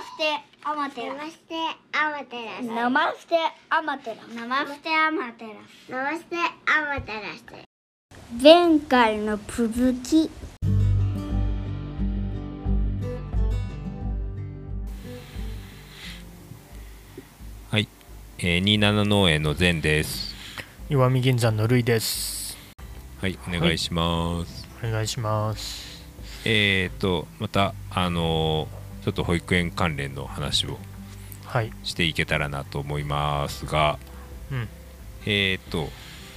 ステアマテラ。ナマステアマテラスナマステアマテラ。ナマステアマテラ。スナマステアマテラス前回の続きはい、えー、27農園の善です。石見銀山のるいです。はい、お願いします。お願いします。えーと、また、あのーちょっと保育園関連の話をはい。していけたらなと思いますが、うん。えーと、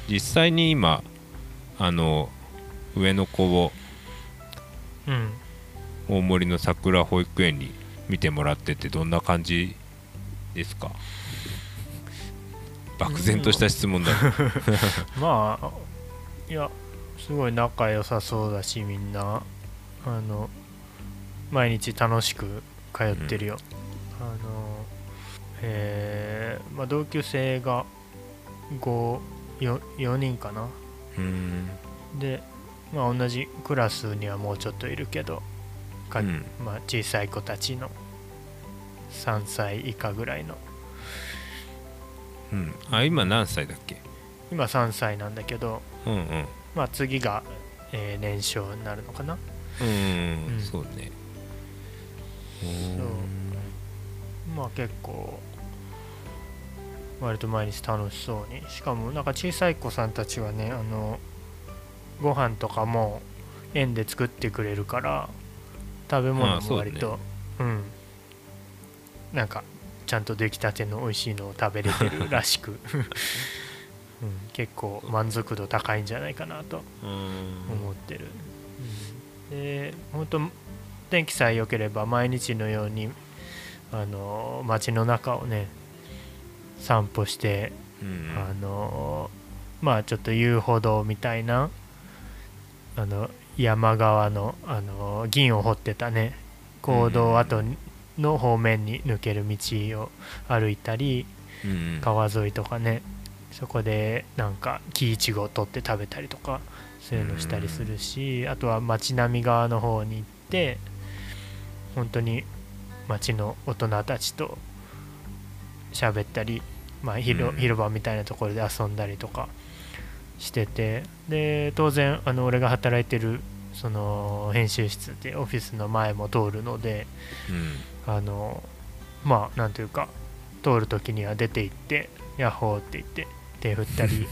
実際に今、あの、上の子をうん。大森の桜保育園に見てもらってて、どんな感じですか？漠然とした質問だ、まあいやすごい仲良さそうだしみんな。あの毎日楽しく通ってるよ、あのえーまあ、同級生が54 4人かな。うん、で、まあ、同じクラスにはもうちょっといるけどかうん。まあ、小さい子たちの3歳以下ぐらいの。うん。あ、今何歳だっけ？今3歳なんだけど、うんうん。まあ、次が、えー年少になるのかな。うん、うん。そうね。そう。まあ結構割と毎日楽しそうに。しかもなんか小さい子さんたちはねあのご飯とかも園で作ってくれるから食べあ物あそうだね。も割とうん。なんかちゃんと出来たての美味しいのを食べれてるらしく、うん、結構満足度高いんじゃないかなとうん思ってる、うん、で本当天気さえ良ければ毎日のようにあの街の中をね散歩して、うんあのまあちょっと遊歩道みたいなあの山側のあの銀を掘ってたね坑道跡の方面に抜ける道を歩いたりうん川沿いとかねそこでなんか木いちごを取って食べたりとかそういうのしたりするしあとは街並み側の方に行って本当に街の大人たちと喋ったり、まあ、広うん。広場みたいなところで遊んだりとかしててで当然あの俺が働いてるその編集室ってオフィスの前も通るのでうん。あのまあなんというか通る時には出て行ってヤッホーって言って手振ったり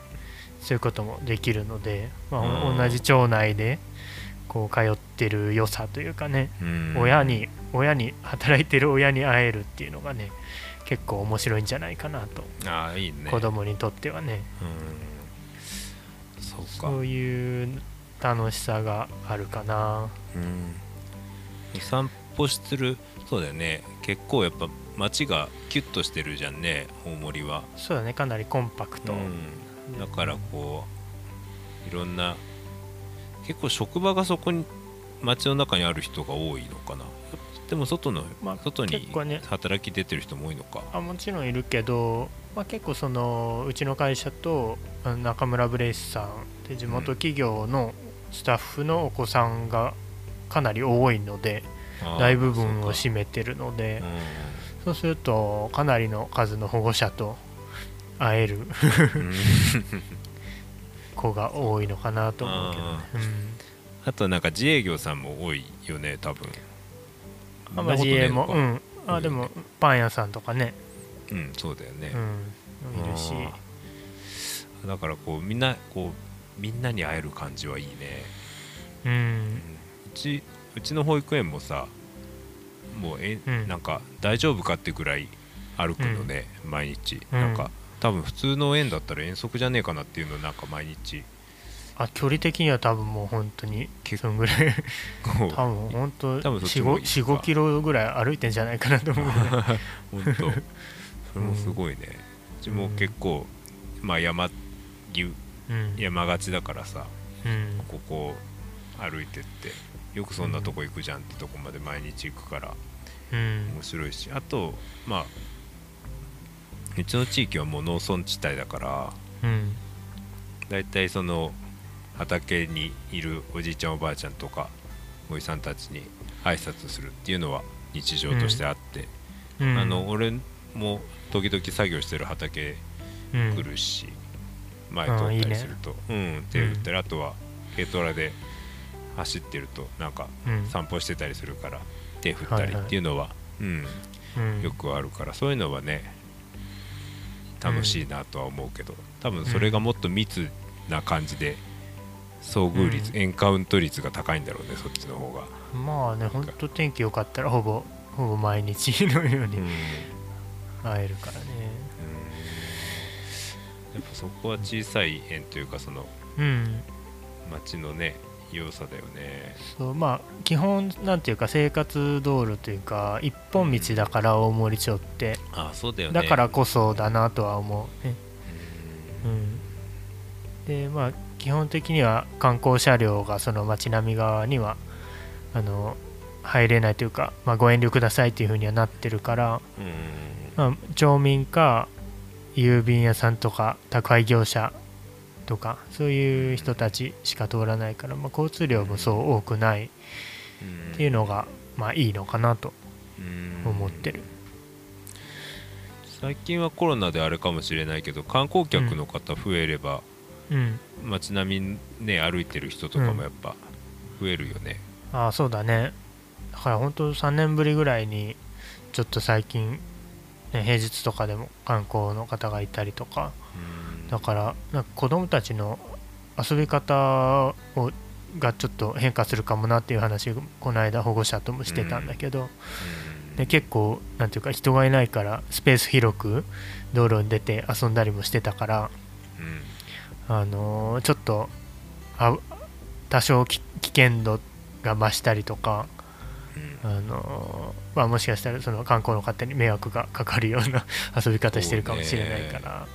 そういうこともできるので、まあ、うん。同じ町内でこう通ってる良さというかね、うん。親に親に働いてる親に会えるっていうのがね結構面白いんじゃないかなと、ああいいね。子供にとってはね。うん。そうか。そういう楽しさがあるかな。うん。散歩するそうだよね。結構やっぱ街がキュッとしてるじゃんね大森は。そうだね。かなりコンパクト、うん、だからこういろんな結構職場がそこに街の中にある人が多いのかな。でも外の、まあ外に働き出てる人も多いのか。あもちろんいるけど、まあ、結構そのうちの会社と中村ブレイスさんって地元企業のスタッフのお子さんがかなり多いのであー大部分を占めてるのでか。そうするとかなりの数の保護者と会える。うん子が多いのかなと思うけどね。あとなんか自営業さんも多いよね多分。うん、あまあ自営もうん。あでもパン屋さんとかね、うんそうだよね。う、ん、いるし。だからこうみんなこうみんなに会える感じはいいね。うん。うちうちの保育園もさもうえ、うん。なんか大丈夫かってぐらい歩くのね、毎日、うん。なんか多分普通の園だったら遠足じゃねえかなっていうのをなんか毎日あ距離的には多分もう本当にそんぐらい。多分本当多分そっちもいいか。45キロぐらい歩いてんじゃないかなと思う 本当。それもすごいね、うちも結構、まあ山ぎゅうん。山がちだからさうん。ここ歩いてってよくそんなとこ行くじゃんってとこまで毎日行くからうん。面白いし。あとまあうちの地域はもう農村地帯だからうん。だいたいその畑にいるおじいちゃんおばあちゃんとかおじさんたちに挨拶するっていうのは日常としてあって、うん。あの俺も時々作業してる畑うん来るし、前通ったりするとうん手振ったり、あとは軽トラで走ってるとなんかうん。散歩してたりするから手振ったりはいはいっていうのは、うん、うん。よくあるからそういうのはね楽しいなとは思うけど多分それがもっと密な感じで遭遇率、うん。エンカウント率が高いんだろうねそっちの方が、まあねほんと天気良かったらほぼほぼ毎日のようにうん。会えるからね。やっぱそこは小さい縁というかそのうん。街のね良さだよね。そうまあ基本なんていうか生活道路というか一本道だから大森町ってあそうだよね。だからこそだなとは思うね。ううん。んでまあ基本的には観光車両がその街並み側にはあの入れないというか、まあ、ご遠慮くださいというふうにはなってるから、うん。まあ、町民か郵便屋さんとか宅配業者とかそういう人たちしか通らないから、まあ、交通量もそう多くないっていうのが、まあ、いいのかなとうん。思ってる。最近はコロナであれかもしれないけど観光客の方増えれば、うん。街並みね歩いてる人とかもやっぱ増えるよね、ああそうだね。だから本当3年ぶりぐらいにちょっと最近、ね、平日とかでも観光の方がいたりとかうんだからなんか子供たちの遊び方をがちょっと変化するかもなっていう話をこの間保護者ともしてたんだけど、うん。で結構なんていうか人がいないからスペース広く道路に出て遊んだりもしてたから、うん。あのーちょっとあ多少き危険度が増したりとか、うん。あのーまあ、もしかしたらその観光の方に迷惑がかかるような遊び方してるかもしれないから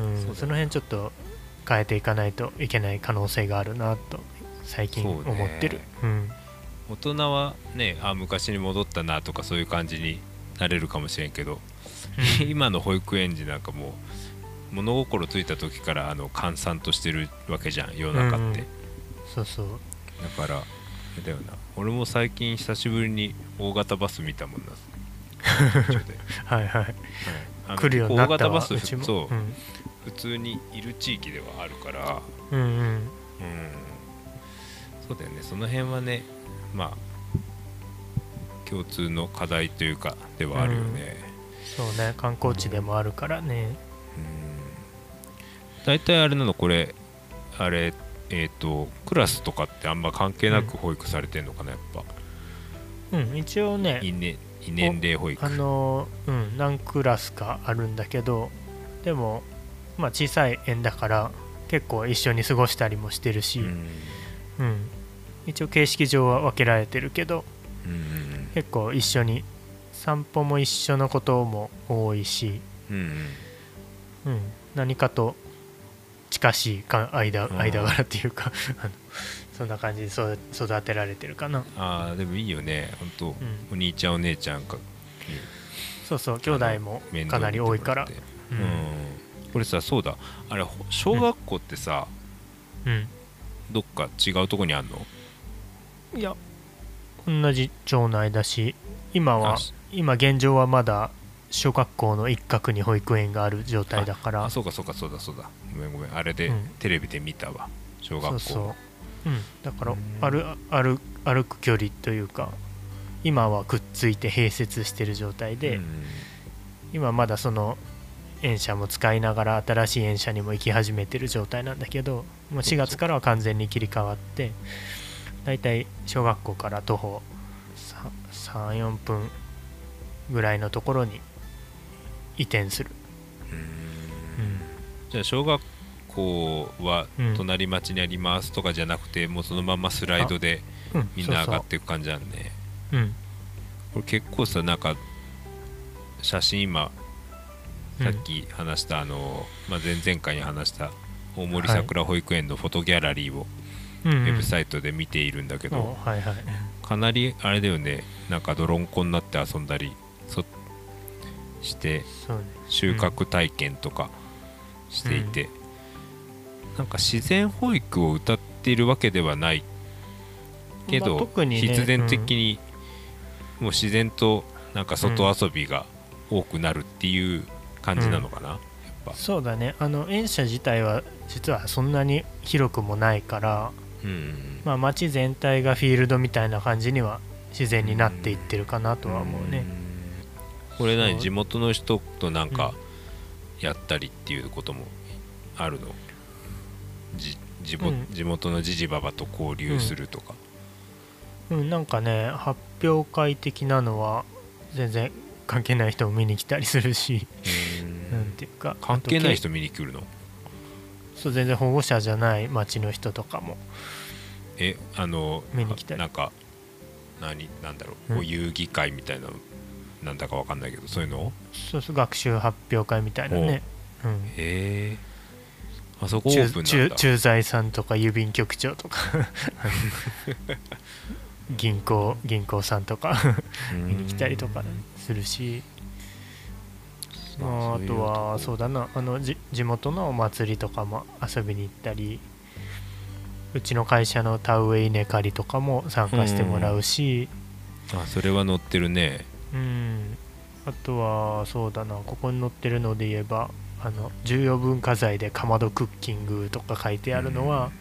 う、ん。その辺ちょっと変えていかないといけない可能性があるなと最近思ってる。うん。大人はねあ昔に戻ったなとかそういう感じになれるかもしれんけど、今の保育園児なんかもう物心ついた時からあの閑散としてるわけじゃん世の中って、うん。そうそう。だからだよな。俺も最近久しぶりに大型バス見たもんな。はいはい。はい来るようになったわ大型バスそう、うん。普通にいる地域ではあるから。うんうん。うん。そうだよね。その辺はねまあ共通の課題というかではあるよね、そうね。観光地でもあるからね。うん。大体あれなのこれあれえっ、とクラスとかってあんま関係なく保育されてんのかなやっぱ。うん。一応ね異年異年齢保育。あのうん何クラスかあるんだけどでもまあ小さい園だから結構一緒に過ごしたりもしてるし、うん。うん、一応形式上は分けられてるけどうん。結構一緒に散歩も一緒のことも多いし、うんうん。うん、何かと近しいか間うん。間柄っていうか あのそんな感じで育育てられてるかな、ああでもいいよね。本当、うん、お兄ちゃんお姉ちゃんがそうそう兄弟もかなり多いから。うん。これさそうだ。あれほ小学校ってさ、うん。どっか違うとこにあんの？いや同じ町内だし今は今現状はまだ小学校の一角に保育園がある状態だから。あそうかそうかそうだそうだごめんごめんあれで、うん。テレビで見たわ。小学校。そうそう、うん、だからうん。歩歩歩く距離というか今はくっついて併設してる状態で、うん。今まだその園舎も使いながら新しい園舎にも行き始めてる状態なんだけどもう4月からは完全に切り替わってだいたい小学校から徒歩34分ぐらいのところに移転する、うんじゃあ小学校はうん。隣町にありますとかじゃなくて、もうそのままスライドでうん、みんな上がっそていく感じなんねうん。これ結構さなんか写真今さっき話した、あの、まあ、前々回に話した大森桜保育園のフォトギャラリーをうんうん。ウェブサイトで見ているんだけど、おはいはい。かなりあれだよね。なんか泥んこになって遊んだりそして収穫体験とかしていて、なんか自然保育を歌っているわけではない。けまあど、特にね必然的にもう自然となんか外遊びが多くなるっていう感じなのかな、やっぱ。そうだね。あの園舎自体は実はそんなに広くもないから、うん。まあ、街全体がフィールドみたいな感じには自然になっていってるかなとは思うね。これ何？地元の人となんかやったりっていうこともあるの？じ地元うん。地元のじじばばと交流するとか、うん。なんかね発表会的なのは全然関係ない人も見に来たりするし、うん。なんていうか関係ないあ人見に来るの？とそう全然保護者じゃない町の人とかも。えあの見に来たり。なんか何なんだろう、うん。遊戯会みたいななんだかわかんないけどそういうの？そうそう学習発表会みたいなね、う。ん、へえ。あそこオ駐ープンなんだ。駐駐在さんとか郵便局長とか。銀行銀行さんとか。見に来たりとかするし、まあ、あとはそうだな。あのじ地元のお祭りとかも遊びに行ったりうちの会社の田植え稲刈りとかも参加してもらうし、あそれは載ってるね。うん、あとはそうだなここに載ってるので言えばあの重要文化財でかまどクッキングとか書いてあるのは、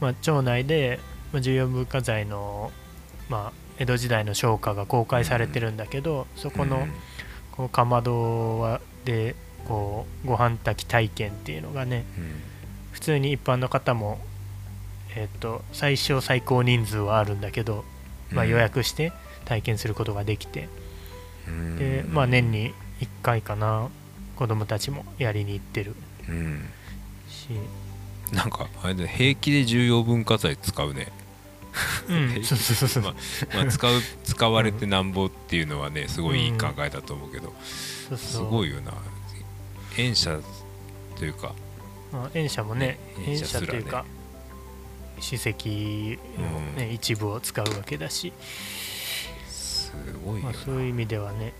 まあ、町内でまあ重要文化財の、まあ、江戸時代の商家が公開されてるんだけど、そこのこうかまどはでこうご飯炊き体験っていうのがね普通に一般の方も、えっと最小最高人数はあるんだけど、まあ、予約して体験することができて、うんで、まあ、年に1回かな子供たちもやりに行ってる。うん。し、なんかあれだね平気で重要文化財使うね。うん、そうそうそうそう、まあまあ、使う使われてなんぼっていうのはねすごいいい考えだと思うけど、そうすそう。ごいよな。園舎というか。まあ、園舎もね園園舎というか史跡の、ね一部を使うわけだし、すごいまあ、そういう意味ではね。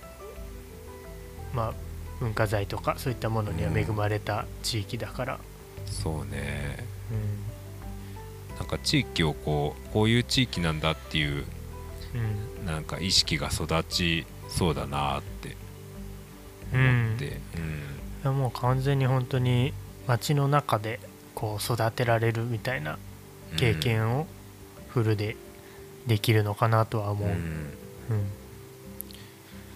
まあ文化財とかそういったものには恵まれた地域だから、そうね。うなんか地域をこうこういう地域なんだっていうんうん。なんか意識が育ちそうだなって。うん。思って、いやもう完全に本当に街の中でこう育てられるみたいなうん経験をフルでできるのかなとは思う、うんうん。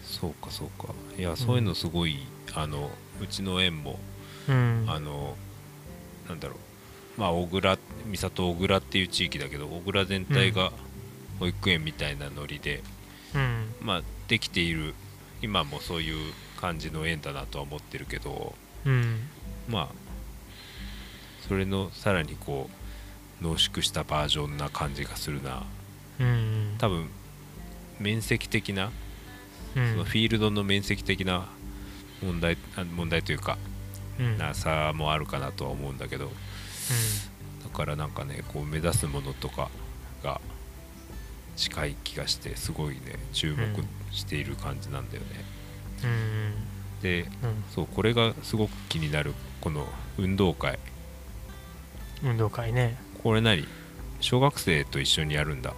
そうかそうか。いやそういうのすごい、あのうちの園もうん。あのなんだろう。まあ小倉三郷小倉っていう地域だけど小倉全体が保育園みたいなノリで、うん。まあできている今もそういう感じの園だなとは思ってるけどうん。まあそれのさらにこう濃縮したバージョンな感じがするな。うん。多分面積的な、うん。そのフィールドの面積的な問題あ問題というかうん。なさもあるかなとは思うんだけどだからなんかねこう目指すものとかが近い気がしてすごいね注目している感じなんだよね、うん。うん。でうん。そうこれがすごく気になるこの運動会。運動会ね。これ何？小学生と一緒にやるんだ。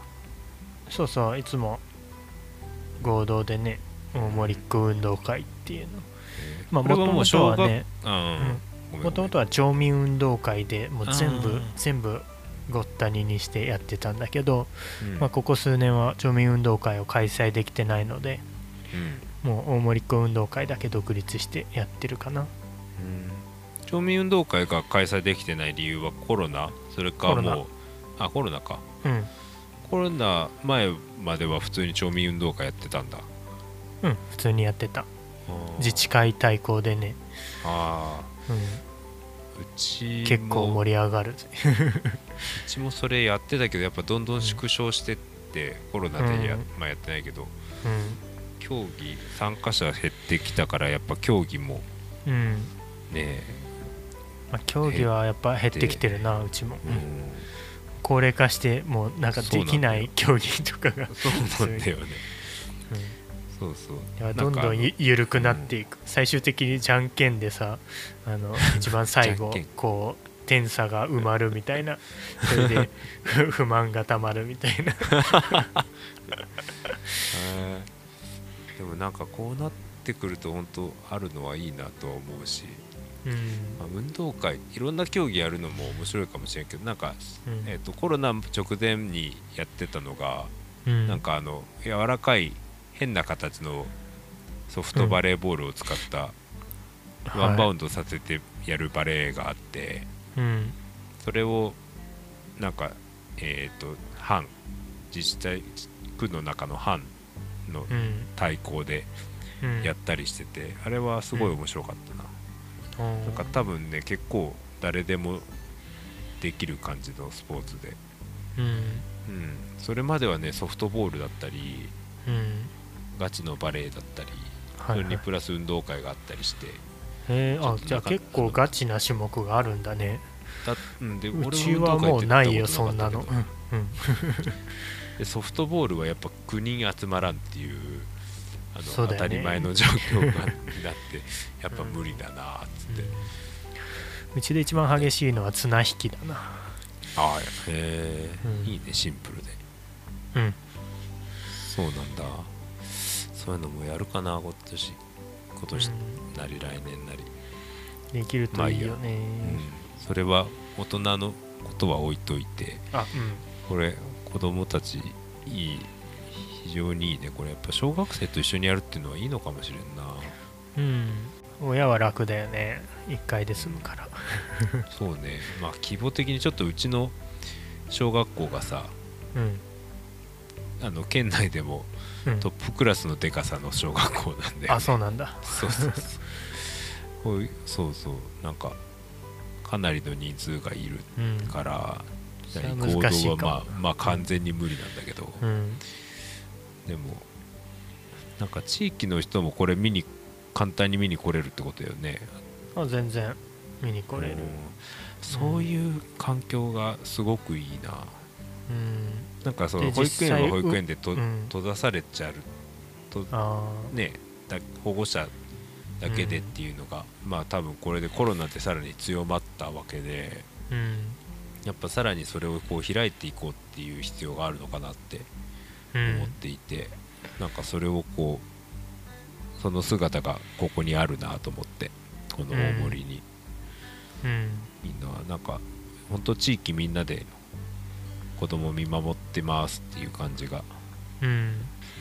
そうそういつも合同でね大森っ子運動会っていうの。まあもう小学元々はねもともとは町民運動会でもう全部全部ごったににしてやってたんだけど、うん。まあ、ここ数年は町民運動会を開催できてないのでうん。もう大森っ子運動会だけ独立してやってるかな。うん。町民運動会が開催できてない理由はコロナ？それかもうあコロナか。うんコロナ前までは普通に町民運動会やってたんだ。うん普通にやってた。自治会対抗でね、あうん、ーうちも結構盛り上がる。うちもそれやってたけどやっぱどんどん縮小してって、コロナでや,、うん。まあ、やってないけど。うん。競技参加者減ってきたからやっぱ競技もうん。ねまあ、競技はやっぱ減ってきてるなうちも、ううん高齢化してもうなんかできない競技とかが、そうなんだよね。うん。そうそう。いやどんどんゆ緩くなっていく、最終的にじゃんけんでさあの一番最後 こう点差が埋まるみたいな。それで不不満がたまるみたいな。でもなんかこうなってくると本当あるのはいいなとは思うし、うん。まあ運動会いろんな競技やるのも面白いかもしれんけどなんか、うん。えー、とコロナ直前にやってたのが、うん。なんかあの柔らかい変な形のソフトバレーボールを使ったワンバウンンドさせてやるバレーがあって、ドうんそれをなんかえっ、と班自治体区の中の班のうん。対抗でうん。やったりしてて、あれはすごい面白かったな、うんなんか多分ね結構誰でもできる感じのスポーツで、うん。うん、それまではねソフトボールだったりうん。ガチのバレーだったり、はいはい。それにプラス運動会があったりしてへえあじゃあ結構ガチな種目があるんだね。だ、うん、でうちはもうないよそんなの俺は運動会って行ったことなかったけど。でソフトボールはやっぱ9人集まらんっていうあのね。たり前の状況がになってやっぱ無理だなっつって、うん。うちで一番激しいのは綱引きだな。ああへえ、うん。いいねシンプルで。うん。そうなんだ。そういうのもやるかな今年。今年なり来年なり、できるといいよね、うん。それは大人のことは置いといて。あこれ子供たちいい非常にいいね。これやっぱ小学生と一緒にやるっていうのはいいのかもしれんな。うん。うん親は楽だよね。1回で済むから。そうね。まあ規模的にちょっとうちの小学校がさうん。あの県内でもうん。トップクラスのでかさの小学校なんで。あそうなんだ。そうそうそう。そうそう。なんかかなりの人数がいるうん。からそれは行動はまあまあ完全に無理なんだけど、うんでもなんか地域の人もこれ見に簡単に見に来れるってことだよね。あ全然見に来れる。うん。そういう環境がすごくいいな。うん。なんかそので保育園は保育園でと、うん。閉ざされちゃうとあねだ保護者だけでっていうのが、まあ多分これでコロナでさらに強まったわけであうん。やっぱさらにそれをこう開いていこうっていう必要があるのかなってうん思っていて、なんかそれをこうその姿がここにあるなと思ってこの大森に、うん。みんななんか本当地域みんなで子供見守ってますっていう感じがうん。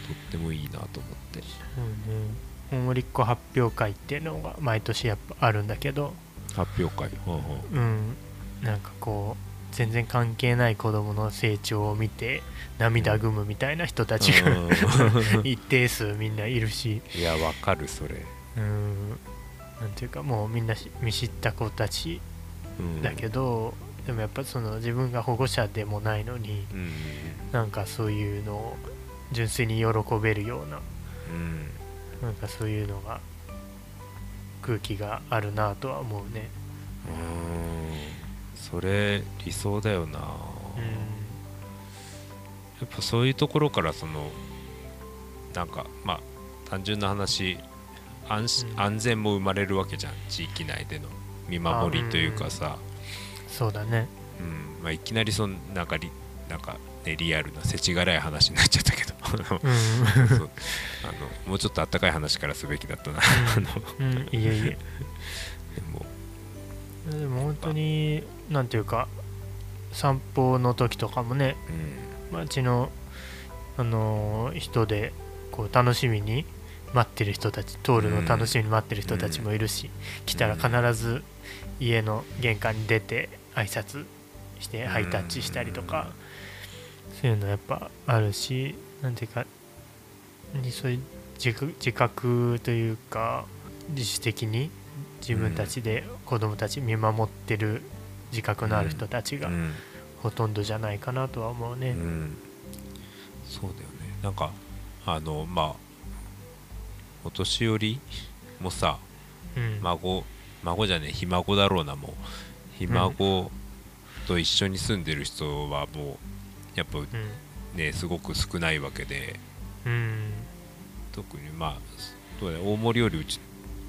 とってもいいなと思って。うんうん大森っ子発表会っていうのが毎年やっぱあるんだけど。発表会、うんうん。うん。なんかこう全然関係ない子供の成長を見て涙ぐむみたいな人たちがうん。一定数みんないるし。いやわかるそれ、うん。なんていうかもうみんなし見知った子たちうん、だけど、でもやっぱその自分が保護者でもないのにうん。なんかそういうのを純粋に喜べるようなうん。なんかそういうのが空気があるなとは思うね。うんそれ理想だよな、うやっぱそういうところからそのなんかまあ単純な話安安全も生まれるわけじゃん。地域内での見守りというかさ、ん。そうだね。うん。まあ、いきなりそのなんかリなんか、ね、リアルな世知辛い話になっちゃったけど。うん。あのもうちょっとあったかい話からすべきだったな。あの。うん。いえいえ。でもでも本当になんていうか散歩の時とかもねうん。街の、あのー人でこう楽しみに待ってる人たち通るの楽しみに待ってる人たちもいるし、来たら必ず家の玄関に出て挨拶してハイタッチしたりとか、そういうのやっぱあるしなんていうかにそういう自覚というか自主的に自分たちで子供たち見守ってる自覚のある人たちがうん。ほとんどじゃないかなとは思うね。うん、そうだよね。なんかあのまあお年寄りもさうん。孫孫じゃねえひ孫だろうなもう。ひ孫と一緒に住んでる人はもうやっぱうん。ねすごく少ないわけで。うん。特にまあ大森よりうち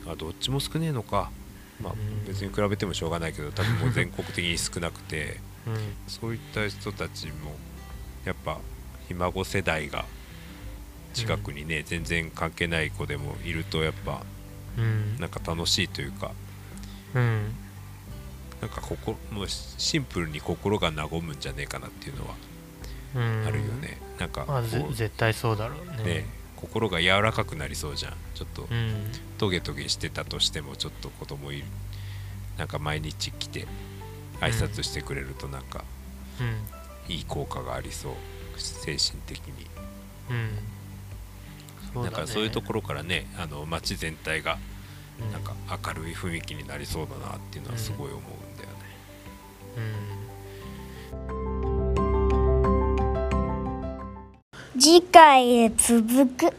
あどっちも少ねえのか。まあうん。別に比べてもしょうがないけど多分もう全国的に少なくて。うん。そういった人たちもやっぱひ孫世代が近くにね、全然関係ない子でもいるとやっぱうん。なんか楽しいというか。うん。なんか心もうシンプルに心が和むんじゃねえかなっていうのはうん。あるよね、なんかこまあ絶対そうだろうね。ね心が柔らかくなりそうじゃん。ちょっとうん。トゲトゲしてたとしてもちょっと子供いるなんか毎日来て挨拶してくれるとなんかうん。いい効果がありそう。精神的に、うん。そうだね。なんかそういうところからねあの街全体がうん。なんか明るい雰囲気になりそうだなっていうのはすごい思うんだよね、うん次回へ続く。